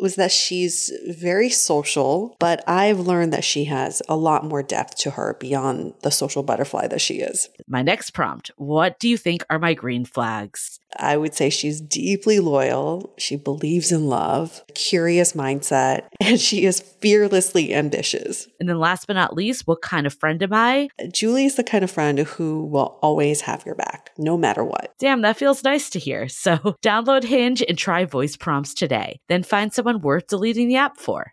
was that she's very social, but I've learned that she has a lot more depth to her beyond the social butterfly that she is. My next prompt What do you think are my green flags? I would say she's deeply loyal. She believes in love, curious mindset, and she is fearlessly ambitious. And then last but not least, what kind of friend am I? Julie is the kind of friend who will always have your back, no matter what. Damn, that feels nice to hear. So download Hinge and try voice prompts today. Then find someone worth deleting the app for.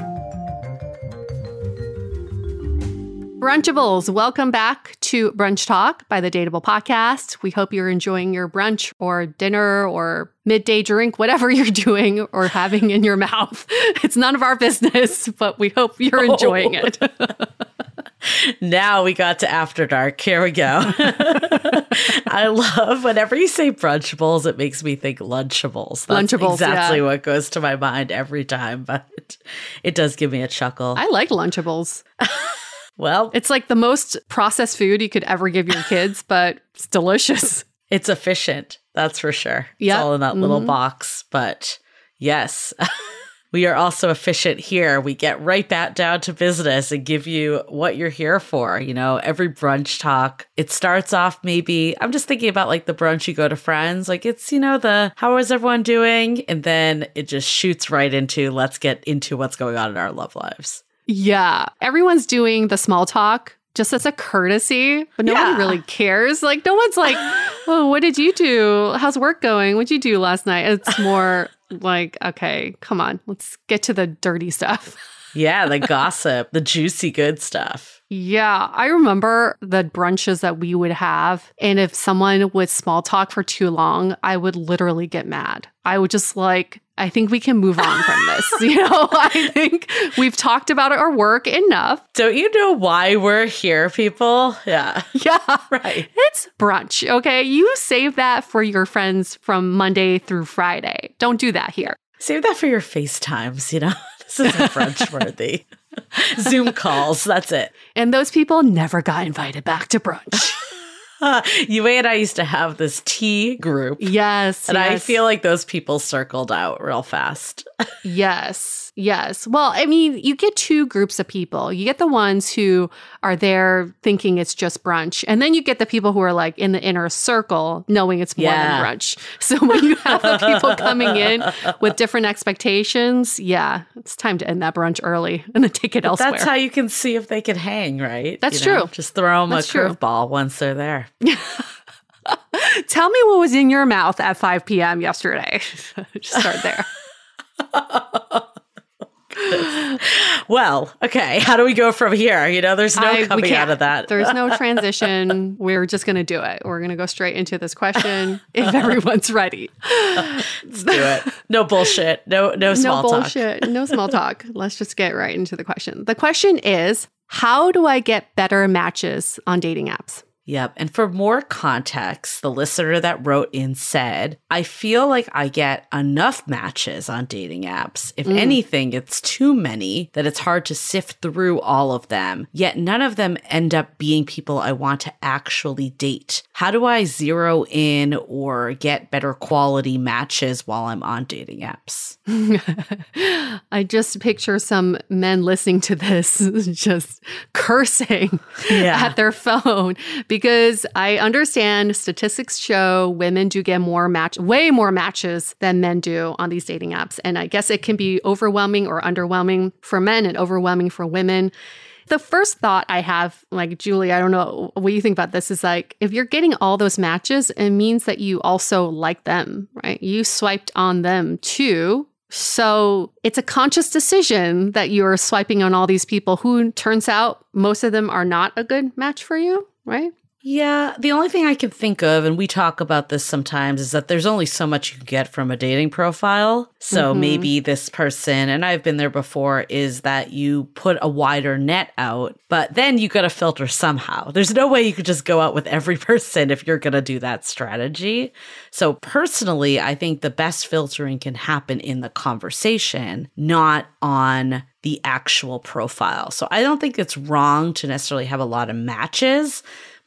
Brunchables, welcome back to Brunch Talk by the Dateable Podcast. We hope you're enjoying your brunch or dinner or midday drink, whatever you're doing or having in your mouth. It's none of our business, but we hope you're oh. enjoying oh. it. now we got to After Dark. Here we go. I love whenever you say brunchables, it makes me think Lunchables. That's Lunchables, exactly yeah. what goes to my mind every time, but it does give me a chuckle. I like Lunchables. Well, it's like the most processed food you could ever give your kids, but it's delicious. It's efficient, that's for sure. Yeah, all in that mm-hmm. little box. But yes, we are also efficient here. We get right back down to business and give you what you're here for. You know, every brunch talk, it starts off maybe, I'm just thinking about like the brunch you go to friends. Like it's, you know, the how is everyone doing? And then it just shoots right into let's get into what's going on in our love lives. Yeah. Everyone's doing the small talk just as a courtesy, but no yeah. one really cares. Like, no one's like, oh, what did you do? How's work going? What'd you do last night? It's more like, okay, come on, let's get to the dirty stuff. yeah, the gossip, the juicy good stuff. Yeah, I remember the brunches that we would have. And if someone would small talk for too long, I would literally get mad. I would just like, I think we can move on from this. You know, I think we've talked about our work enough. Don't you know why we're here, people? Yeah. Yeah. Right. It's brunch. Okay. You save that for your friends from Monday through Friday. Don't do that here. Save that for your FaceTimes, you know? This isn't brunch worthy. Zoom calls. That's it. And those people never got invited back to brunch. Yue and I used to have this tea group. Yes. And yes. I feel like those people circled out real fast. yes. Yes. Well, I mean, you get two groups of people. You get the ones who are there thinking it's just brunch. And then you get the people who are like in the inner circle knowing it's more yeah. than brunch. So when you have the people coming in with different expectations, yeah, it's time to end that brunch early and then take it but elsewhere. That's how you can see if they can hang, right? That's you know? true. Just throw them that's a curveball once they're there. Tell me what was in your mouth at 5 p.m. yesterday. Just start there. Well, okay. How do we go from here? You know, there's no I, coming out of that. there's no transition. We're just going to do it. We're going to go straight into this question if everyone's ready. Let's do it. No bullshit. No no small talk. no bullshit. Talk. no small talk. Let's just get right into the question. The question is, how do I get better matches on dating apps? Yep. And for more context, the listener that wrote in said, I feel like I get enough matches on dating apps. If mm. anything, it's too many that it's hard to sift through all of them. Yet none of them end up being people I want to actually date. How do I zero in or get better quality matches while I'm on dating apps? I just picture some men listening to this just cursing Yeah. at their phone because I understand statistics show women do get more match way more matches than men do on these dating apps and I guess it can be overwhelming or underwhelming for men and overwhelming for women. The first thought I have, like Julie, I don't know what you think about this, is like if you're getting all those matches, it means that you also like them, right? You swiped on them too. So it's a conscious decision that you're swiping on all these people who turns out most of them are not a good match for you, right? Yeah, the only thing I can think of, and we talk about this sometimes, is that there's only so much you can get from a dating profile. So Mhm. maybe this person, and I've been there before, is that you put a wider net out, but then you got to filter somehow. There's no way you could just go out with every person if you're going to do that strategy. So personally, I think the best filtering can happen in the conversation, not on the actual profile. So I don't think it's wrong to necessarily have a lot of matches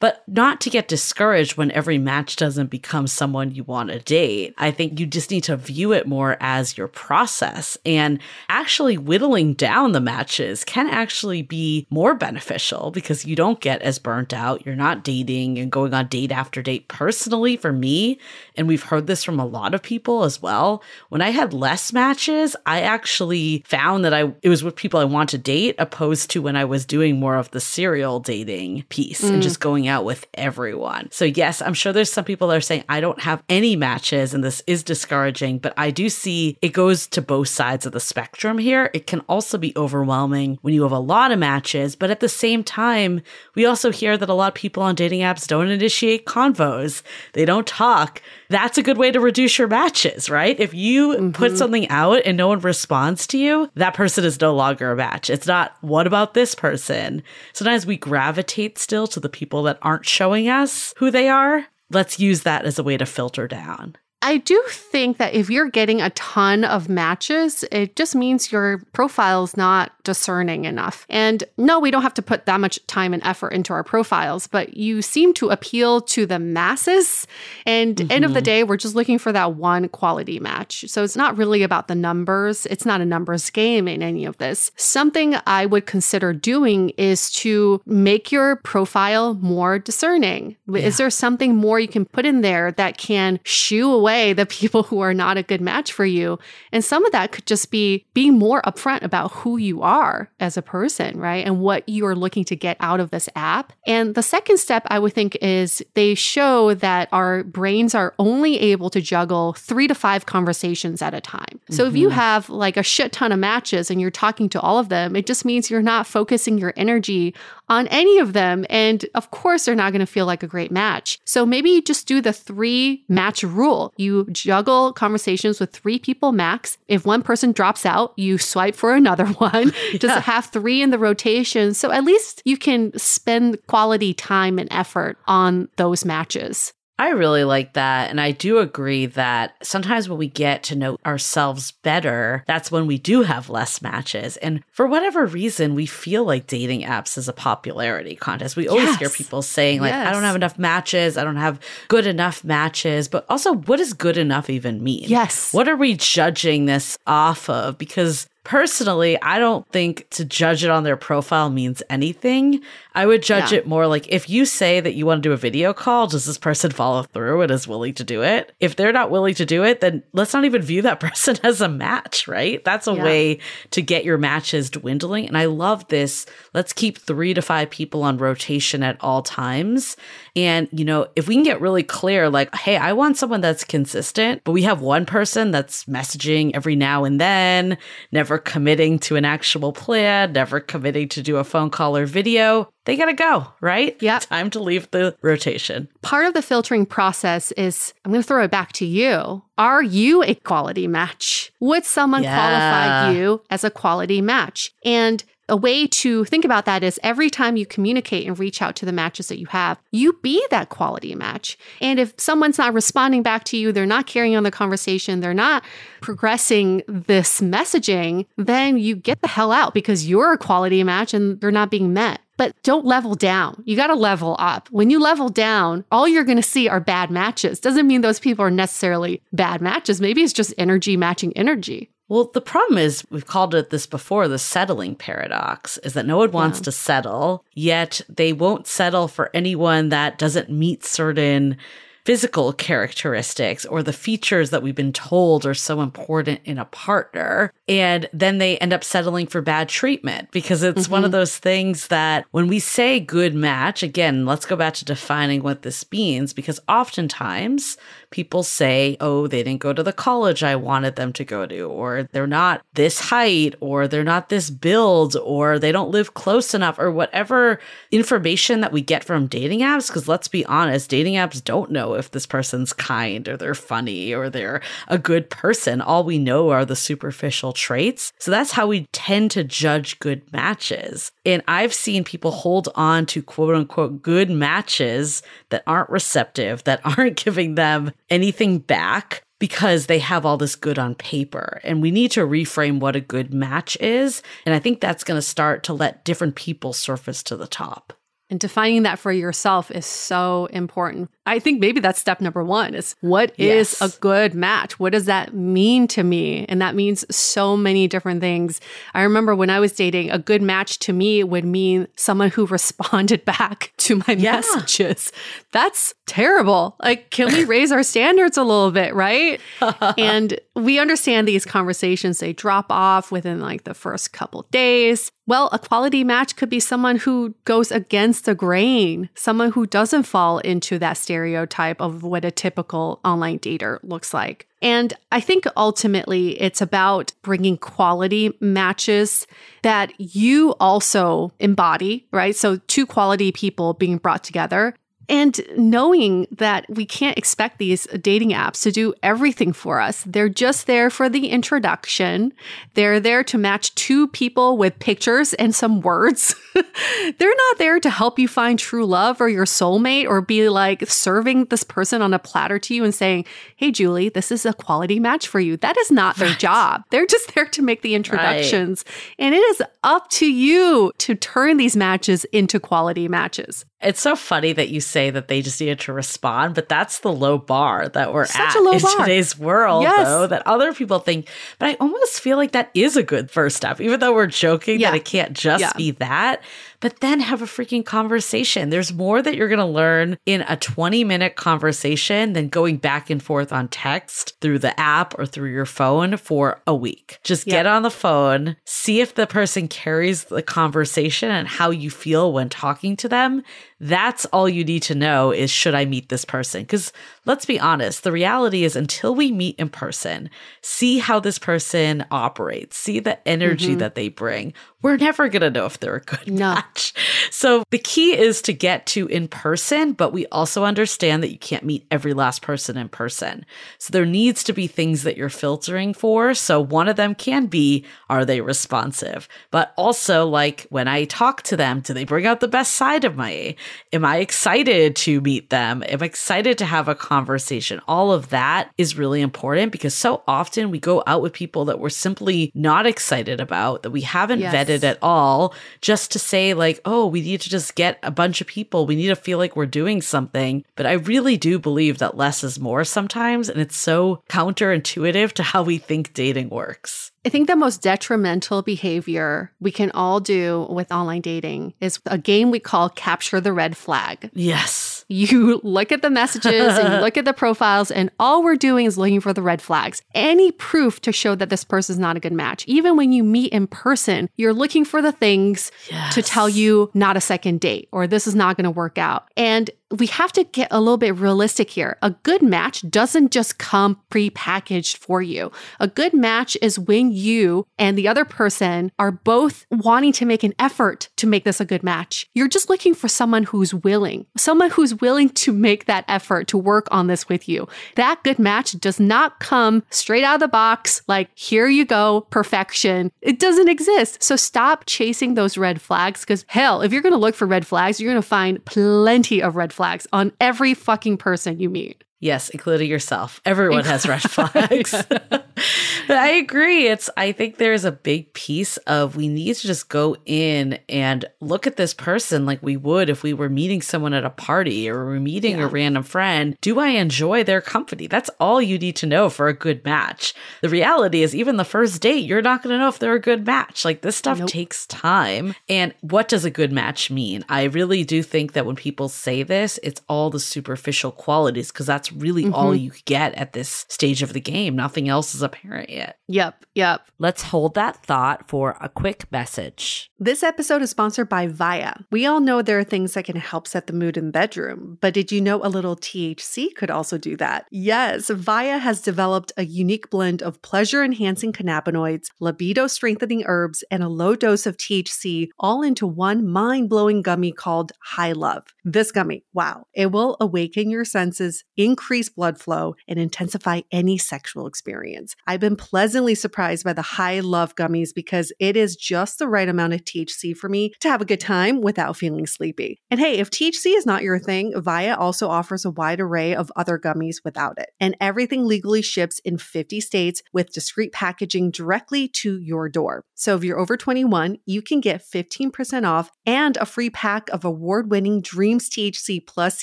but not to get discouraged when every match doesn't become someone you want to date. I think you just need to view it more as your process and actually whittling down the matches can actually be more beneficial because you don't get as burnt out. You're not dating and going on date after date. Personally, for me, and we've heard this from a lot of people as well, when I had less matches, I actually found that I it was with people I want to date opposed to when I was doing more of the serial dating piece and mm. just going out with everyone. So yes, I'm sure there's some people that are saying I don't have any matches and this is discouraging, but I do see it goes to both sides of the spectrum here. It can also be overwhelming when you have a lot of matches, but at the same time, we also hear that a lot of people on dating apps don't initiate convos. They don't talk. That's a good way to reduce your matches, right? If you put mm-hmm. something out and no one responds to you, that person is no longer a match. It's not, what about this person? Sometimes we gravitate still to the people that aren't showing us who they are. Let's use that as a way to filter down. I do think that if you're getting a ton of matches, it just means your profile is not discerning enough. And no, we don't have to put that much time and effort into our profiles, but you seem to appeal to the masses. And end of the mm-hmm. day, we're just looking for that one quality match. So it's not really about the numbers. It's not a numbers game in any of this. Something I would consider doing is to make your profile more discerning. Is there something more you can put in there that can shoo away the people who are not a good match for you? And some of that could just be being more upfront about who you are as a person, right? And what you are looking to get out of this app. And the second step I would think is they show that our brains are only able to juggle three to five conversations at a time. So if you mm-hmm. have like a shit ton of matches and you're talking to all of them, it just means you're not focusing your energy on any of them. And of course, they're not going to feel like a great match. So maybe just do the three match rule. You juggle conversations with three people max. If one person drops out, you swipe for another one. Just have three in the rotation. So at least you can spend quality time and effort on those matches. I really like that. And I do agree that sometimes when we get to know ourselves better, that's when we do have less matches. And for whatever reason, we feel like dating apps is a popularity contest. We always hear people saying, like, I don't have enough matches. I don't have good enough matches. But also, what does good enough even mean? Yes. What are we judging this off of? Because personally, I don't think to judge it on their profile means anything. I would judge Yeah. it more like if you say that you want to do a video call, does this person follow through and is willing to do it? If they're not willing to do it, then let's not even view that person as a match, right? That's a Yeah. way to get your matches dwindling. And I love this. Let's keep three to five people on rotation at all times. And, you know, if we can get really clear, like, hey, I want someone that's consistent, but we have one person that's messaging every now and then, never committing to an actual plan, never committing to do a phone call or video, they gotta go, right? Yeah. Time to leave the rotation. Part of the filtering process is I'm going to throw it back to you. Are you a quality match? Would someone Yeah. qualify you as a quality match? And a way to think about that is every time you communicate and reach out to the matches that you have, you be that quality match. And if someone's not responding back to you, they're not carrying on the conversation, they're not progressing this messaging, then you get the hell out because you're a quality match and they're not being met. but don't level down. You got to level up. When you level down, all you're going to see are bad matches. Doesn't mean those people are necessarily bad matches. Maybe it's just energy matching energy. Well, the problem is, we've called it this before the settling paradox is that no one wants yeah. to settle, yet they won't settle for anyone that doesn't meet certain physical characteristics or the features that we've been told are so important in a partner. And then they end up settling for bad treatment because it's mm-hmm. one of mm-hmm. those things that when we say good match, again, let's go back to defining what this means because oftentimes people say, oh, they didn't go to the college I wanted them to go to, or they're not this height, or they're not this build, or they don't live close enough, or whatever information that we get from dating apps. Because let's be honest, dating apps don't know if this person's kind, or they're funny, or they're a good person. All we know are the superficial traits. So that's how we tend to judge good matches. And I've seen people hold on to quote unquote good matches that aren't receptive, that aren't giving them anything back because they have all this good on paper. And we need to reframe what a good match is. And I think that's going to start to let different people surface to the top. And defining that for yourself is so important. I think maybe that's step number one is what yes. is a good match? What does that mean to me? And that means so many different things. I remember when I was dating, a good match to me would mean someone who responded back to my yeah. messages. That's terrible. Like, can we raise our standards a little bit, right? and we understand these conversations, they drop off within like the first couple days. Well, a quality match could be someone who goes against the grain, someone who doesn't fall into that stereotype of what a typical online dater looks like. And I think ultimately it's about bringing quality matches that you also embody, right? So, two quality people being brought together and knowing that we can't expect these dating apps to do everything for us. They're just there for the introduction. They're there to match two people with pictures and some words. They're not there to help you find true love or your soulmate or be like serving this person on a platter to you and saying, Hey, Julie, this is a quality match for you. That is not their right. job. They're just there to make the introductions. Right. And it is up to you to turn these matches into quality matches. It's so funny that you say that they just needed to respond, but that's the low bar that we're Such at in bar. today's world, yes. though, that other people think. But I almost feel like that is a good first step, even though we're joking yeah. that it can't just yeah. be that but then have a freaking conversation. There's more that you're going to learn in a 20 minute conversation than going back and forth on text through the app or through your phone for a week. Just get on the phone, see if the person carries the conversation and how you feel when talking to them. That's all you need to know is should I meet this person? Because let's be honest, the reality is until we meet in person, see how this person operates, see the energy mm-hmm. that they bring, we're never going to know if they're a good no. match. So the key is to get to in person, but we also understand that you can't meet every last person in person. So there needs to be things that you're filtering for. So one of them can be, are they responsive? But also like when I talk to them, do they bring out the best side of my, am I excited to meet them? Am I excited to have a conversation? All of that is really important because so often we go out with people that we're simply not excited about, that we haven't yes. vetted at all just to say like, oh, we need to just get a bunch of people. We need to feel like we're doing something. But I really do believe that less is more sometimes. And it's so counterintuitive to how we think dating works. I think the most detrimental behavior we can all do with online dating is a game we call capture the red flag. Yes. You look at the messages and you look at the profiles, and all we're doing is looking for the red flags. Any proof to show that this person is not a good match. Even when you meet in person, you're looking for the things yes. to tell you not a second date or this is not going to work out. And we have to get a little bit realistic here. A good match doesn't just come pre-packaged for you. A good match is when you and the other person are both wanting to make an effort to make this a good match. You're just looking for someone who's willing, someone who's willing to make that effort to work on this with you. That good match does not come straight out of the box like, here you go, perfection. It doesn't exist. So stop chasing those red flags because hell, if you're going to look for red flags, you're going to find plenty of red flags on every fucking person you meet. Yes, including yourself. Everyone has red flags. I agree. It's I think there's a big piece of we need to just go in and look at this person like we would if we were meeting someone at a party or we're meeting yeah. a random friend. Do I enjoy their company? That's all you need to know for a good match. The reality is even the first date, you're not going to know if they're a good match. Like this stuff nope. takes time. And what does a good match mean? I really do think that when people say this, it's all the superficial qualities because that's really mm-hmm. all you get at this stage of the game. Nothing else is apparent yet. Yep, yep. Let's hold that thought for a quick message. This episode is sponsored by Viia. We all know there are things that can help set the mood in the bedroom, but did you know a little THC could also do that? Yes, Viia has developed a unique blend of pleasure enhancing cannabinoids, libido strengthening herbs, and a low dose of THC all into one mind blowing gummy called High Love. This gummy, wow, it will awaken your senses, increase blood flow, and intensify any sexual experience. I've been pleasantly surprised by the High Love gummies because it is just the right amount of THC for me to have a good time without feeling sleepy. And hey, if THC is not your thing, Viia also offers a wide array of other gummies without it. And everything legally ships in 50 states with discreet packaging directly to your door. So if you're over 21, you can get 15% off and a free pack of award winning Dreams THC plus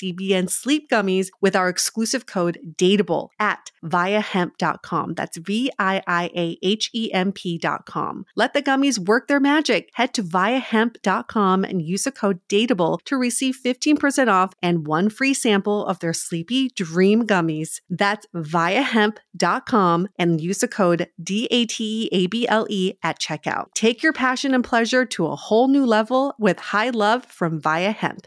CBN sleep gummies with our exclusive code DATEABLE at viiahemp.com. That's V I I A H E M P.com. Let the gummies work their magic. Head to viiahemp.com and use the code DATEABLE to receive 15% off and one free sample of their Sleepy Dream gummies. That's viiahemp.com and use the code D A T E A B L E at checkout. Take your passion and pleasure to a whole new level with high love from Viia Hemp.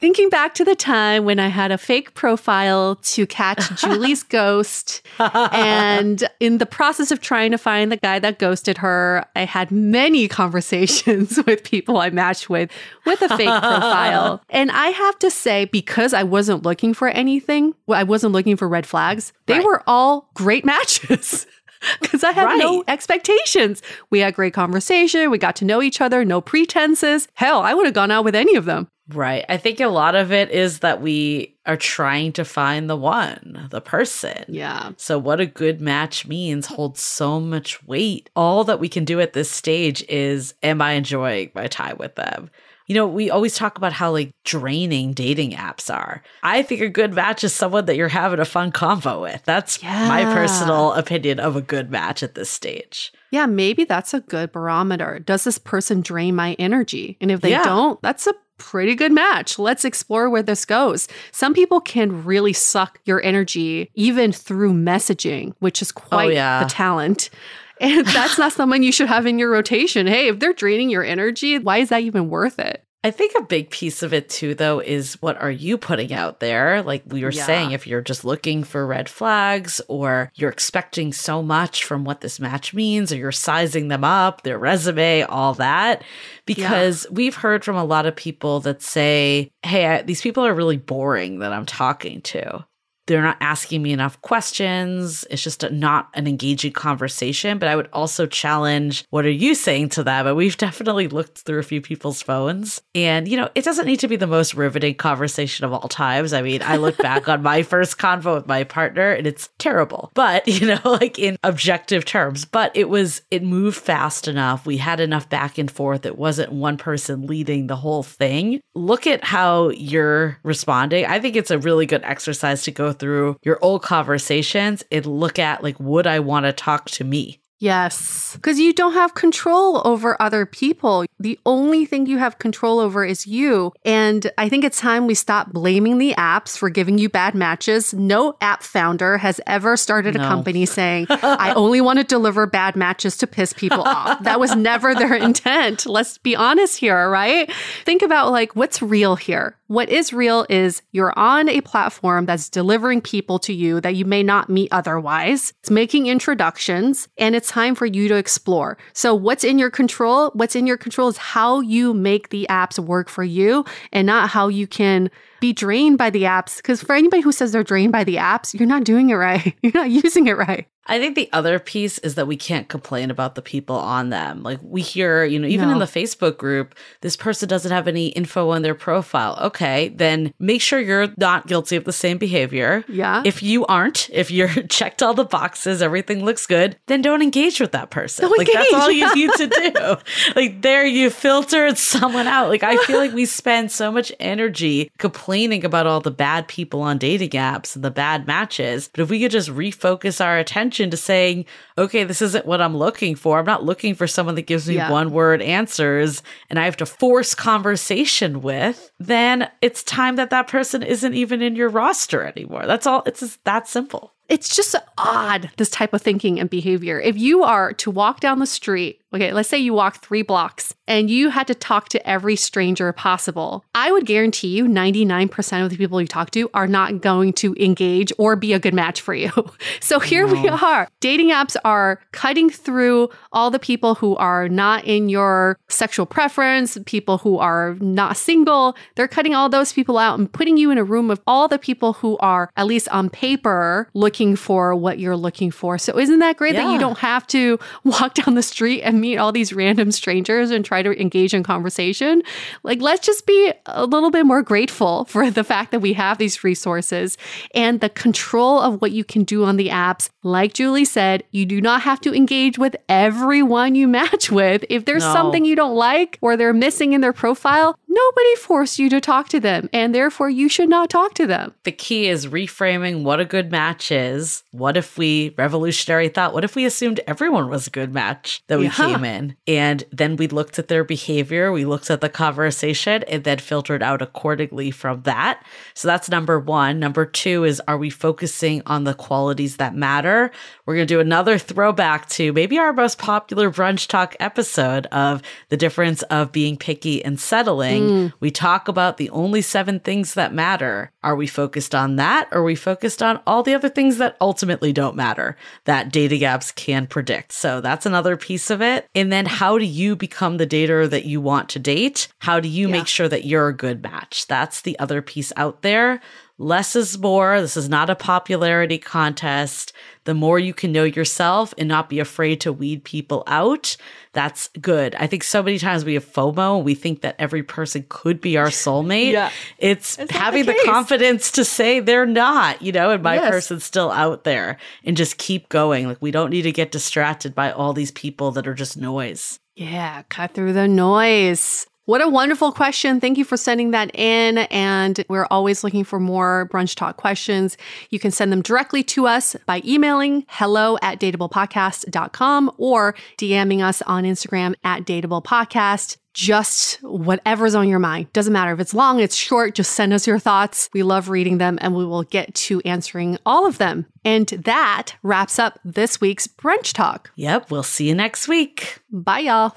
Thinking back to the time when I had a fake profile to catch Julie's ghost, and in the process of trying to find the guy that ghosted her, I had many conversations with people I matched with with a fake profile. And I have to say, because I wasn't looking for anything, I wasn't looking for red flags, they right. were all great matches. because I had right. no expectations. We had great conversation. We got to know each other, no pretenses. Hell, I would have gone out with any of them. Right. I think a lot of it is that we are trying to find the one, the person. Yeah. So, what a good match means holds so much weight. All that we can do at this stage is, am I enjoying my time with them? You know, we always talk about how like draining dating apps are. I think a good match is someone that you're having a fun convo with. That's yeah. my personal opinion of a good match at this stage. Yeah, maybe that's a good barometer. Does this person drain my energy? And if they yeah. don't, that's a pretty good match. Let's explore where this goes. Some people can really suck your energy even through messaging, which is quite oh, yeah. the talent. And that's not someone you should have in your rotation. Hey, if they're draining your energy, why is that even worth it? I think a big piece of it too, though, is what are you putting out there? Like we were Yeah. saying, if you're just looking for red flags or you're expecting so much from what this match means, or you're sizing them up, their resume, all that. Because we've heard from a lot of people that say, hey, I, these people are really boring that I'm talking to. They're not asking me enough questions. It's just a, not an engaging conversation. But I would also challenge what are you saying to them? And we've definitely looked through a few people's phones. And, you know, it doesn't need to be the most riveting conversation of all times. I mean, I look back on my first convo with my partner and it's terrible, but, you know, like in objective terms, but it was, it moved fast enough. We had enough back and forth. It wasn't one person leading the whole thing. Look at how you're responding. I think it's a really good exercise to go through your old conversations and look at like, would I want to talk to me? Yes. Because you don't have control over other people. The only thing you have control over is you. And I think it's time we stop blaming the apps for giving you bad matches. No app founder has ever started a No. company saying, I only want to deliver bad matches to piss people off. That was never their intent. Let's be honest here, right? Think about like what's real here. What is real is you're on a platform that's delivering people to you that you may not meet otherwise. It's making introductions and it's time for you to explore. So, what's in your control? What's in your control is how you make the apps work for you and not how you can be drained by the apps. Because for anybody who says they're drained by the apps, you're not doing it right. You're not using it right. I think the other piece is that we can't complain about the people on them. Like we hear, you know, even in the Facebook group, this person doesn't have any info on their profile. Okay, then make sure you're not guilty of the same behavior. Yeah. If you aren't, if you're checked all the boxes, everything looks good, then don't engage with that person. Don't like that's all you need to do. like there you filtered someone out. Like I feel like we spend so much energy complaining about all the bad people on dating apps and the bad matches. But if we could just refocus our attention to saying, okay, this isn't what I'm looking for. I'm not looking for someone that gives me Yeah. one word answers and I have to force conversation with, then it's time that that person isn't even in your roster anymore. That's all. It's just that simple. It's just odd this type of thinking and behavior. If you are to walk down the street okay let's say you walk three blocks and you had to talk to every stranger possible i would guarantee you 99% of the people you talk to are not going to engage or be a good match for you. So here we are. Dating apps are cutting through all the people who are not in your sexual preference people who are not single. They're cutting all those people out and putting you in a room of all the people who are at least on paper looking for what you're looking for. So isn't that great that you don't have to walk down the street and meet all these random strangers and try to engage in conversation? Like let's just be a little bit more grateful for the fact that we have these resources and the control of what you can do on the apps. Like julie said you do not have to engage with everyone you match with. If there's No. something you don't like or they're missing in their profile nobody forced you to talk to them and therefore you should not talk to them The key is reframing what a good match is. What if we revolutionary thought? What if we assumed everyone was a good match that we Yeah. came in? And then we looked at their behavior, we looked at the conversation, and then filtered out accordingly from that. So that's number one. Number two is are we focusing on the qualities that matter? We're going to do another throwback to maybe our most popular brunch talk episode of the difference of being picky and settling. Mm. We talk about the only seven things that matter. Are we focused on that? Or are we focused on all the other things that ultimately don't matter that data gaps can predict? So that's another piece of it. And then how do you become the dater that you want to date? How do you make sure that you're a good match? That's the other piece out there. Less is more. This is not a popularity contest. The more you can know yourself and not be afraid to weed people out, that's good. I think so many times we have FOMO we think that every person could be our soulmate. Yeah. It's It's having the the, confidence to say they're not, you know, and my Yes. person's still out there and just keep going. Like we don't need to get distracted by all these people that are just noise. Yeah, cut through the noise. What a wonderful question. Thank you for sending that in. And we're always looking for more brunch talk questions. You can send them directly to us by emailing hello at dateablepodcast.com or DMing us on Instagram at dateablepodcast. Just whatever's on your mind. Doesn't matter if it's long, it's short, just send us your thoughts. We love reading them and we will get to answering all of them. And that wraps up this week's brunch talk. Yep. We'll see you next week. Bye, y'all.